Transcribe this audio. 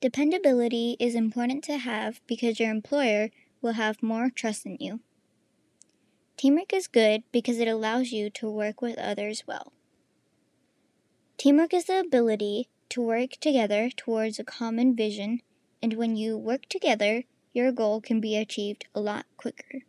Dependability is important to have because your employer will have more trust in you. Teamwork is good because it allows you to work with others well. Teamwork is the ability to work together towards a common vision, and when you work together, your goal can be achieved a lot quicker.